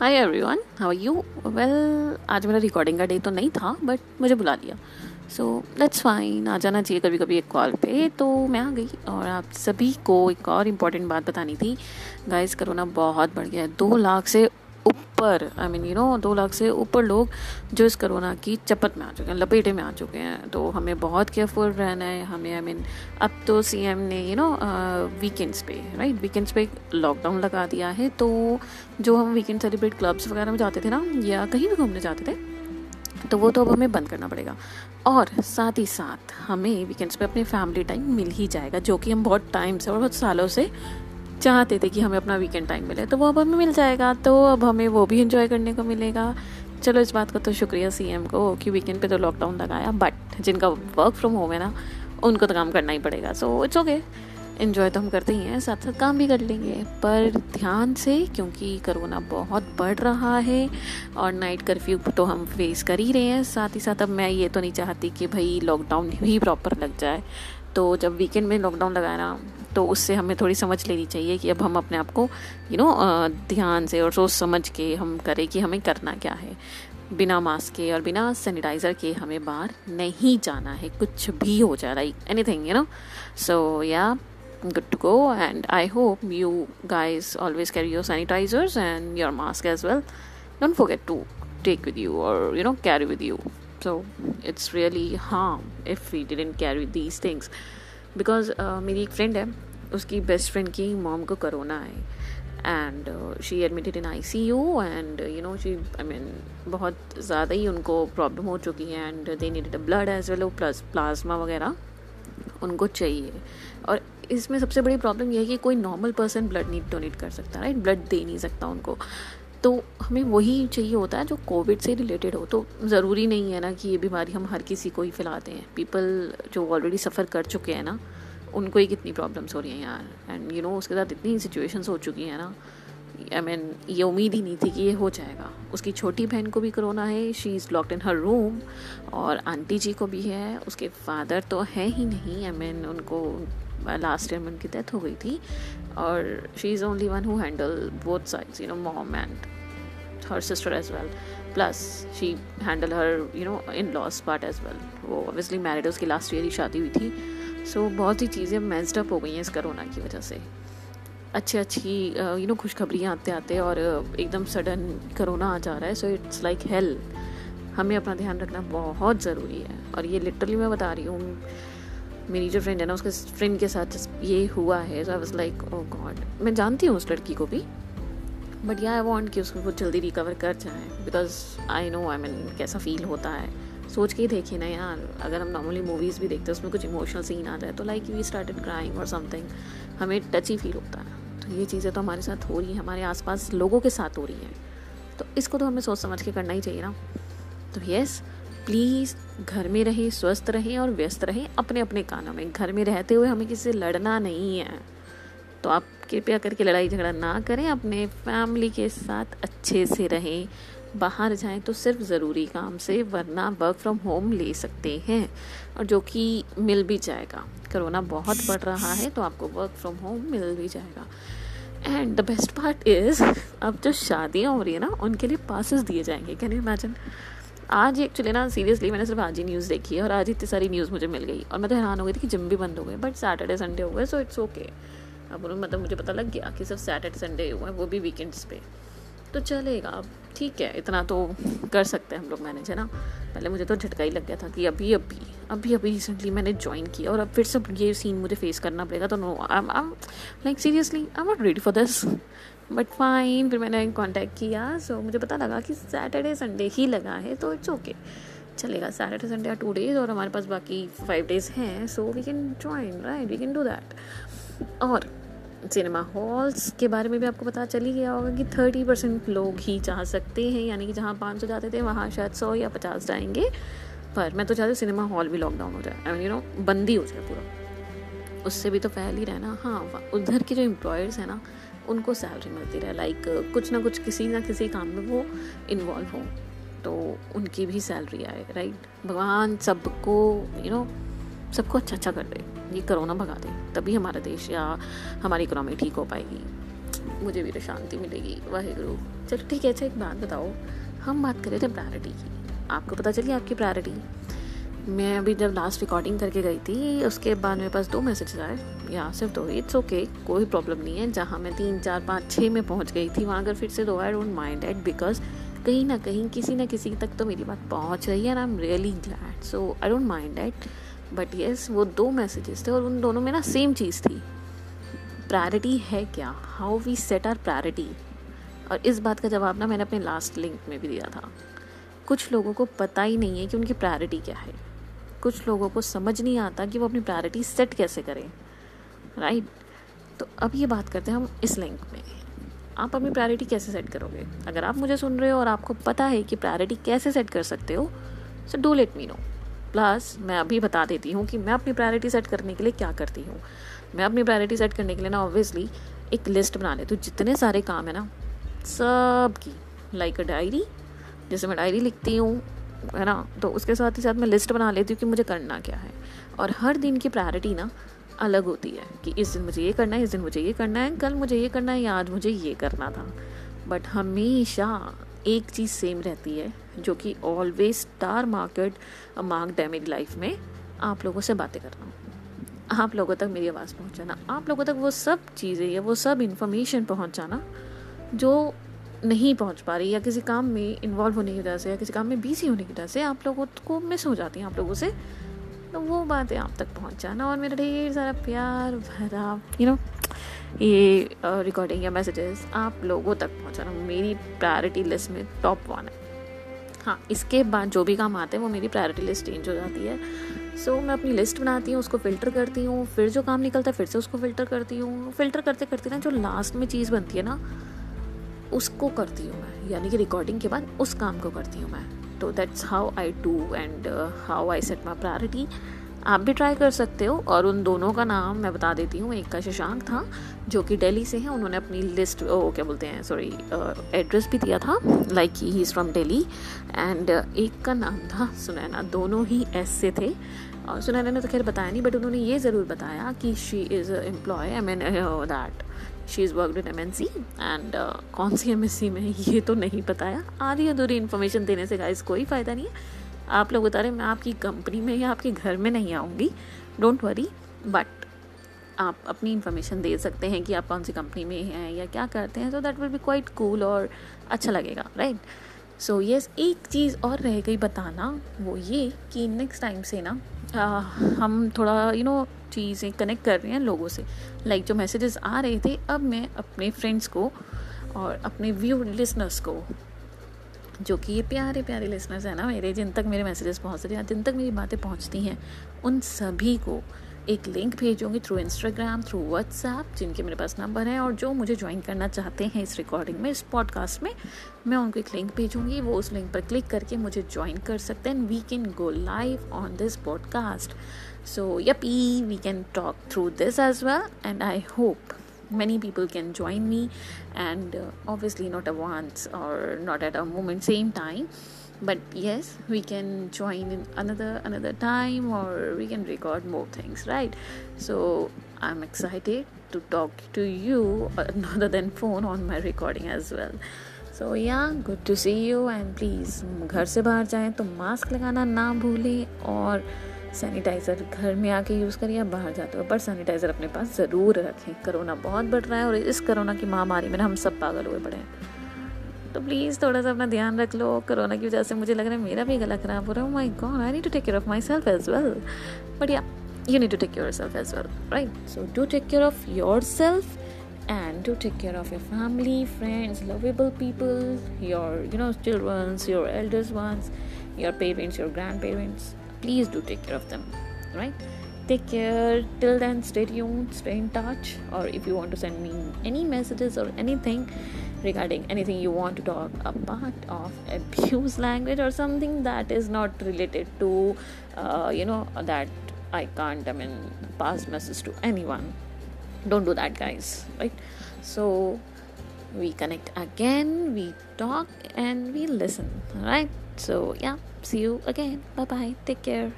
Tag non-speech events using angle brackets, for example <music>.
Hi everyone how are you well आज मेरा recording का डे तो नहीं था बट मुझे बुला लिया। सो दैट्स फाइन आ जाना चाहिए कभी कभी एक कॉल पे। तो मैं आ गई और आप सभी को एक और इंपॉर्टेंट बात बतानी थी। गाइस करोना बहुत बढ़ गया है। दो लाख से ऊपर आई मीन यू नो दो लाख से ऊपर लोग जो इस कोरोना की चपत में आ चुके हैं, लपेटे में आ चुके हैं। तो हमें बहुत केयरफुल रहना है। हमें आई मीन अब तो सीएम ने यू नो वीकेंड्स पे राइट वीकेंड्स पे लॉकडाउन लगा दिया है। तो जो हम वीकेंड सेलिब्रेट क्लब्स वगैरह में जाते थे ना, या कहीं भी घूमने जाते थे तो वो तो अब हमें बंद करना पड़ेगा। और साथ ही साथ हमें वीकेंड्स पे अपने फैमिली टाइम मिल ही जाएगा, जो कि हम बहुत टाइम से और बहुत सालों से चाहते थे कि हमें अपना वीकेंड टाइम मिले तो वो अब हमें मिल जाएगा तो अब हमें वो भी इन्जॉय करने को मिलेगा। चलो, इस बात का तो शुक्रिया सीएम को कि वीकेंड पे तो लॉकडाउन लगाया बट जिनका वर्क फ्रॉम होम है ना, उनको तो काम करना ही पड़ेगा। सो इट्स ओके इन्जॉय तो हम करते ही हैं, साथ साथ काम भी कर लेंगे। पर ध्यान से, क्योंकि कोरोना बहुत बढ़ रहा है, और नाइट कर्फ्यू तो हम फेस कर ही रहे हैं, साथ ही साथ अब मैं ये तो नहीं चाहती कि भाई लॉकडाउन भी प्रॉपर लग जाए। तो जब वीकेंड में लॉकडाउन लगाया ना तो उससे हमें थोड़ी समझ लेनी चाहिए कि अब हम अपने आप को यू नो ध्यान से और सोच समझ के हम करें कि हमें करना क्या है। बिना मास्क के और बिना सैनिटाइज़र के हमें बाहर नहीं जाना है, कुछ भी हो जा रहा है anything you know so yeah good to go and I hope you guys always carry your sanitizer and your mask as well don't forget to take with you और you know carry with you so it's really harm if we didn't carry these things because uh, मेरी एक friend है उसकी best friend की mom को corona है and she admitted in I C U and you know she I mean बहुत ज़्यादा ही उनको प्रॉब्लम हो चुकी है and they needed blood as well plus plasma वगैरह उनको चाहिए। और इसमें सबसे बड़ी प्रॉब्लम यह है कि कोई नॉर्मल पर्सन ब्लड नहीं डोनेट कर सकता राइट ब्लड दे नहीं सकता उनको। तो हमें वही चाहिए होता है जो कोविड से रिलेटेड हो। तो ज़रूरी नहीं है ना कि ये बीमारी हम हर किसी को ही फैलाते हैं। पीपल जो ऑलरेडी सफ़र कर चुके हैं ना उनको ही कितनी प्रॉब्लम्स हो रही हैं यार। एंड यू नो उसके साथ इतनी सिचुएशंस हो चुकी हैं ना। आई I मीन mean, ये उम्मीद ही नहीं थी कि ये हो जाएगा। उसकी छोटी बहन को भी करोना है she is locked in her room और आंटी जी को भी है। उसके फादर तो है ही नहीं। आई I मीन mean, उनको लास्ट ईयर में उनकी डेथ हो गई थी। और she is only one who handle both sides you know mom and her sister as well. Plus she handle her you know in laws part as well. वो obviously married उसकी last year ही शादी हुई थी। सो so, बहुत ही चीज़ें up हो गई हैं इस करोना की वजह से। अच्छी अच्छी यू नो खुशखबरियाँ आते आते और एकदम सडन करोना आ जा रहा है। सो इट्स लाइक हेल हमें अपना ध्यान रखना बहुत ज़रूरी है। और ये लिटरली मैं बता रही हूँ मेरी जो फ्रेंड है ना उसके फ्रेंड के साथ ये हुआ है। So I was like oh god मैं जानती हूँ उस लड़की को भी। बट या आई वॉन्ट कि उसको कुछ जल्दी रिकवर कर जाए because I know I mean कैसा फील होता है। सोच के ही देखिए ना यार, अगर हम नॉर्मली मूवीज़ भी देखते हैं, उसमें कुछ इमोशनल सीन आ जाए तो लाइक वी स्टार्टेड क्राइंग और समथिंग हमें टच ही फील होता है। तो ये चीज़ें तो हमारे साथ हो रही हैं, हमारे आसपास लोगों के साथ हो रही हैं। तो इसको तो हमें सोच समझ के करना ही चाहिए ना। तो यस प्लीज़ घर में रहें, स्वस्थ रहें और व्यस्त रहें अपने अपने कानों में। घर में रहते हुए हमें किसी से लड़ना नहीं है। तो आप कृपया करके लड़ाई झगड़ा ना करें, अपने फैमिली के साथ अच्छे से रहें। बाहर जाएँ तो सिर्फ़ ज़रूरी काम से, वरना वर्क फ्रॉम होम ले सकते हैं। और जो कि मिल भी जाएगा। कोरोना बहुत बढ़ रहा है तो आपको वर्क फ्रॉम होम मिल भी जाएगा। And the best part is अब जो शादियाँ हो रही है ना, उनके लिए पासिस दिए जाएँगे। कैन यू इमेजिन आज एक्चुअली ना सीरियसली मैंने सिर्फ़ आज ही न्यूज़ देखी है और आज इतनी सारी न्यूज़ मुझे मिल गई। और मैं तो हैरान हो गई थी कि जिम भी बंद हो गए बट सैटरडे संडे हो गए सो इट्स ओके अब मतलब मुझे पता लग गया कि सिर्फ़ सैटरडे संडे हुए हैं, वो भी वीकेंड्स पे। तो चलेगा, अब ठीक है, इतना तो कर सकते हैं हम लोग मैनेज है ना? पहले मुझे तो झटका ही लग गया था कि अभी अभी अभी अभी रिसेंटली मैंने ज्वाइन किया और अब फिर से ये सीन मुझे फेस करना पड़ेगा तो no I am like seriously I am not ready for this but fine फिर मैंने कॉन्टैक्ट किया सो मुझे पता लगा कि सैटरडे संडे ही लगा है तो इट्स ओके चलेगा सैटरडे संडे या टू डेज़ और हमारे पास बाकी फाइव डेज़ हैं so we can join right we can do that और सिनेमा हॉल्स के बारे में भी आपको पता चल ही गया होगा कि थर्टी परसेंट लोग ही जा सकते हैं, यानी कि जहाँ पाँच सौ जाते थे, वहाँ शायद सौ या पचास जाएँगे। पर मैं तो चाहती हूँ सिनेमा हॉल भी लॉकडाउन हो जाए। आई मीन यू नो बंदी हो जाए पूरा। उससे भी तो फैल ही रहना। हाँ उधर के जो एम्प्लॉयर्स हैं ना, उनको सैलरी मिलती रहे। लाइक कुछ ना कुछ किसी ना किसी काम में वो इन्वॉल्व हों तो उनकी भी सैलरी आए राइट भगवान सबको यू नो सबको अच्छा अच्छा कर दे। ये करोना भगा दे, तभी हमारा देश या हमारी इकोनॉमी ठीक हो पाएगी। मुझे भी तो शांति मिलेगी वाहे गुरु चलो ठीक है अच्छा एक बात बताओ, हम बात करें थे प्रायोरिटी की। आपको पता चली आपकी प्रायोरिटी मैं अभी जब लास्ट रिकॉर्डिंग करके गई थी, उसके बाद मेरे पास दो मैसेज आए। या सिर्फ़ दो इट्स ओके कोई प्रॉब्लम नहीं है। जहाँ मैं तीन, चार, पाँच छः में पहुँच गई थी, वहाँ अगर फिर से दो I don't mind it because कहीं ना कहीं किसी ना किसी तक तो मेरी बात पहुँच रही है and I am really glad so I don't mind it but yes वो दो मैसेजेस थे और उन दोनों में ना सेम चीज़ थी। प्रायोरिटी है क्या? How we set our priority और इस बात का जवाब ना मैंने अपने लास्ट लिंक में भी दिया था। कुछ लोगों को पता ही नहीं है कि उनकी प्रायोरिटी क्या है। कुछ लोगों को समझ नहीं आता कि वो अपनी प्रायोरिटी सेट कैसे करें। राइट तो अब ये बात करते हैं हम इस लिंक में। आप अपनी प्रायोरिटी कैसे सेट करोगे? अगर आप मुझे सुन रहे हो और आपको पता है कि प्रायोरिटी कैसे सेट कर सकते हो so do let me know plus मैं अभी बता देती हूँ कि मैं अपनी प्रायोरिटी सेट करने के लिए क्या करती हूँ। मैं अपनी प्रायोरिटी सेट करने के लिए ना ऑब्वियसली एक लिस्ट बना लेती हूँ। जितने सारे काम है ना, सब की लाइक अ डायरी जैसे मैं डायरी लिखती हूँ, है ना? तो उसके साथ ही साथ मैं लिस्ट बना लेती हूँ कि मुझे करना क्या है। और हर दिन की प्रायोरिटी ना, अलग होती है कि इस दिन मुझे ये करना है, इस दिन मुझे ये करना है, कल मुझे ये करना है या आज मुझे ये करना था। बट हमेशा एक चीज़ सेम रहती है, जो कि always star market mark damage life में आप लोगों से बातें करना। आप लोगों तक मेरी आवाज़ पहुंचाना, आप लोगों तक वो सब चीज़ें या वो सब इन्फॉर्मेशन पहुंचाना, जो नहीं पहुँच पा रही या किसी काम में इन्वॉल्व होने की वजह से या किसी काम में बिज़ी होने की वजह से आप लोगों को मिस हो जाती हैं आप लोगों से तो वो बातें आप तक पहुंचाना और मेरा ढेर सारा प्यार, भरा यू नो ये रिकॉर्डिंग या मैसेजेस आप लोगों तक पहुंचाना मेरी प्रायोरिटी लिस्ट में टॉप वन है। हाँ इसके बाद जो भी काम आते हैं वो मेरी प्रायोरिटी लिस्ट चेंज हो जाती है। सो so, मैं अपनी लिस्ट बनाती हूँ उसको फ़िल्टर करती हूँ फिर जो काम निकलता है फिर से उसको फ़िल्टर करती हूँ। फ़िल्टर करते करते ना जो लास्ट में चीज़ बनती है ना उसको करती हूँ मैं। यानी कि रिकॉर्डिंग के बाद उस काम को करती हूँ मैं। तो that's how I do and how I set my priority आप भी ट्राई कर सकते हो और उन दोनों का नाम मैं बता देती हूँ। एक का शशांक था, जो कि दिल्ली से है। उन्होंने अपनी लिस्ट ओ, क्या बोलते हैं सॉरी एड्रेस भी दिया था। Like he is from Delhi and एक का नाम था सुनैना। दोनों ही एस से थे। और सुनैना ने तो खैर बताया नहीं बट उन्होंने ये ज़रूर बताया कि she is employ I mean that she is worked in M N C and कौन सी एम एस सी में? ये तो नहीं बताया। आधी अधूरी इन्फॉर्मेशन देने से गाइस कोई फ़ायदा नहीं है। आप लोग बता रहे मैं आपकी कंपनी में या आपके घर में नहीं आऊँगी। डोंट वरी बट आप अपनी इन्फॉर्मेशन दे सकते हैं कि आप कौन सी कंपनी में हैं या क्या करते हैं तो that will be quite cool और अच्छा लगेगा राइट सो यस एक चीज़ और रह गई बताना वो ये कि नेक्स्ट टाइम से ना आ, हम थोड़ा यू नो चीज़ें कनेक्ट कर रहे हैं लोगों से। लाइक like, जो मैसेजेस आ रहे थे अब मैं अपने फ्रेंड्स को और अपने व्यू लिसनर्स को जो कि ये प्यारे प्यारे लिसनर्स हैं ना मेरे, जिन तक मेरे मैसेजेस पहुँच रहे हैं, जिन तक मेरी बातें पहुँचती हैं, उन सभी को एक लिंक भेजूँगी थ्रू इंस्टाग्राम थ्रू व्हाट्सएप जिनके मेरे पास नंबर है और जो मुझे ज्वाइन करना चाहते हैं इस रिकॉर्डिंग में, इस पॉडकास्ट में, मैं उनको एक लिंक भेजूँगी। वो उस लिंक पर क्लिक करके मुझे ज्वाइन कर सकते हैं we can go live on this podcast so yippee we can talk through this as well and I hope many people can join me and uh, obviously not at once or not at a moment same time but yes we can join in another another time or we can record more things right so i'm excited to talk to you <laughs> other than phone on my recording as well so yeah good to see you and please घर से बाहर जाएं तो mask लगाना ना भूलें और sanitiser घर में आके यूज़ करिए या बाहर जाते हो। पर सैनिटाइज़र अपने पास ज़रूर रखें। करोना बहुत बढ़ रहा है और इस करोना की महामारी में हम सब पागल हुए पड़े हैं। तो प्लीज़ थोड़ा सा अपना ध्यान रख लो। करोना की वजह से मुझे लग रहा है मेरा भी गला खराब हो रहा है। My god I need to take care of myself as well but yeah you need to take care self as well right so do take care of yourself and to take care of your family friends lovable people your you know childrens your elders once your parents your grandparents please do take care of them right? Take care. Till then stay tuned stay in touch or if you want to send me any messages or anything regarding anything you want to talk about of <laughs> abuse language or something that is not related to uh, you know that i can't i mean pass message to anyone. Don't do that guys right? So we connect again we talk and we listen right? So yeah see you again. Bye bye take care